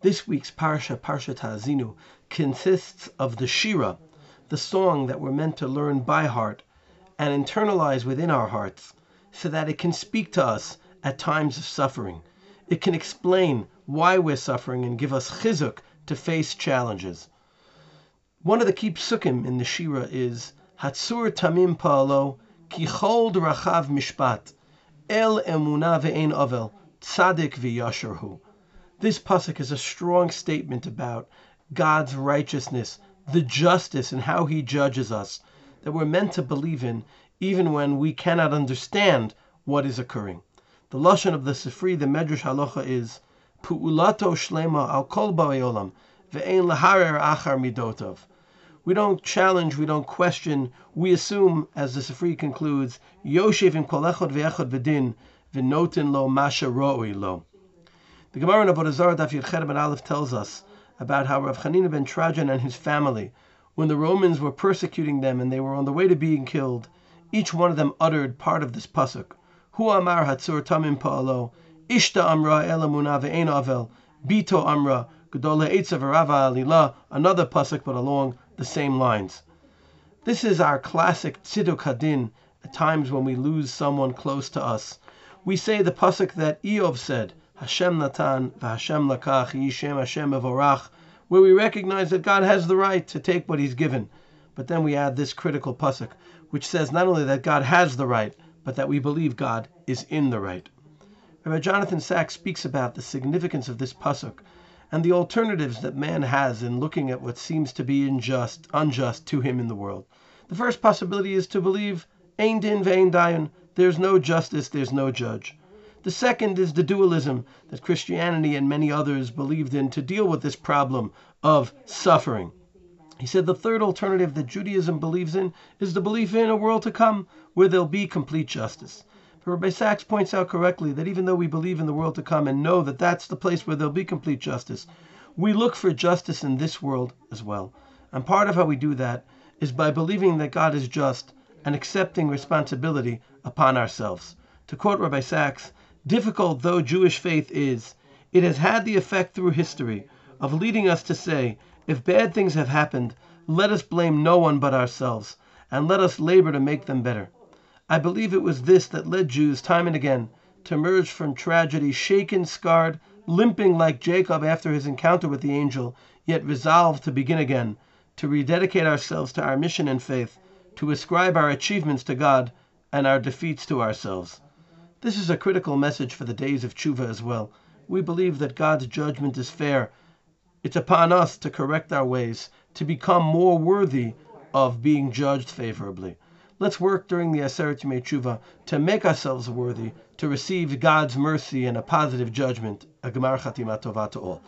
This week's Parsha, Parshat Ha'azinu, consists of the Shira, the song that we're meant to learn by heart and internalize within our hearts so that it can speak to us at times of suffering. It can explain why we're suffering and give us chizuk to face challenges. One of the key psukim in the Shira is Hatsur Tamim Pa'alo Kichol Rachav Mishpat El Emuna Ve'en Avel Tzadik V'Yasharhu. This pasuk is a strong statement about God's righteousness, the justice, and how He judges us that we're meant to believe in, even when we cannot understand what is occurring. The lashon of the Sifri, the Medrash Halacha, is Pu'ulato Shlema Al Kol Ba'olam Ve'en Laharer Achar Midotov. We don't challenge, we don't question, we assume, as the Sifri concludes, Yoshev im kol ve'echad v'din v'notin lo masha ro'oi lo. The Gemara in Avodah Zarah Daf Yud Ben Aleph tells us about how Rav Chanina ben Teradyon and his family, when the Romans were persecuting them and they were on the way to being killed, each one of them uttered part of this pasuk. Hu amar hatzur tamim pa'alo, ishta amra elamuna ve'en avel, bito amra, gedola etzav rava alila, another pasuk but along the same lines. This is our classic tziduk hadin, at times when we lose someone close to us. We say the pasuk that Eov said, Hashem Natan v'Hashem Lakach Yishem Hashem Evorach, where we recognize that God has the right to take what He's given. But then we add this critical pasuk, which says not only that God has the right, but that we believe God is in the right. Rabbi Jonathan Sacks speaks about the significance of this pasuk and the alternatives that man has in looking at what seems to be unjust, unjust to him in the world. The first possibility is to believe Ein din ve'ein dayan, there's no justice, there's no judge. The second is the dualism that Christianity and many others believed in to deal with this problem of suffering. He said the third alternative that Judaism believes in is the belief in a world to come where there'll be complete justice. But Rabbi Sacks points out correctly that even though we believe in the world to come and know that that's the place where there'll be complete justice, we look for justice in this world as well. And part of how we do that is by believing that God is just and accepting responsibility upon ourselves. To quote Rabbi Sacks, Difficult though Jewish faith is, it has had the effect through history of leading us to say, if bad things have happened, let us blame no one but ourselves, and let us labor to make them better. I believe it was this that led Jews time and again to emerge from tragedy shaken, scarred, limping like Jacob after his encounter with the angel, yet resolved to begin again, to rededicate ourselves to our mission and faith, to ascribe our achievements to God and our defeats to ourselves. This is a critical message for the days of tshuva as well. We believe that God's judgment is fair. It's upon us to correct our ways, to become more worthy of being judged favorably. Let's work during the Aseret Yemei Tshuva to make ourselves worthy to receive God's mercy and a positive judgment. A Gemar Chatima Tova to all.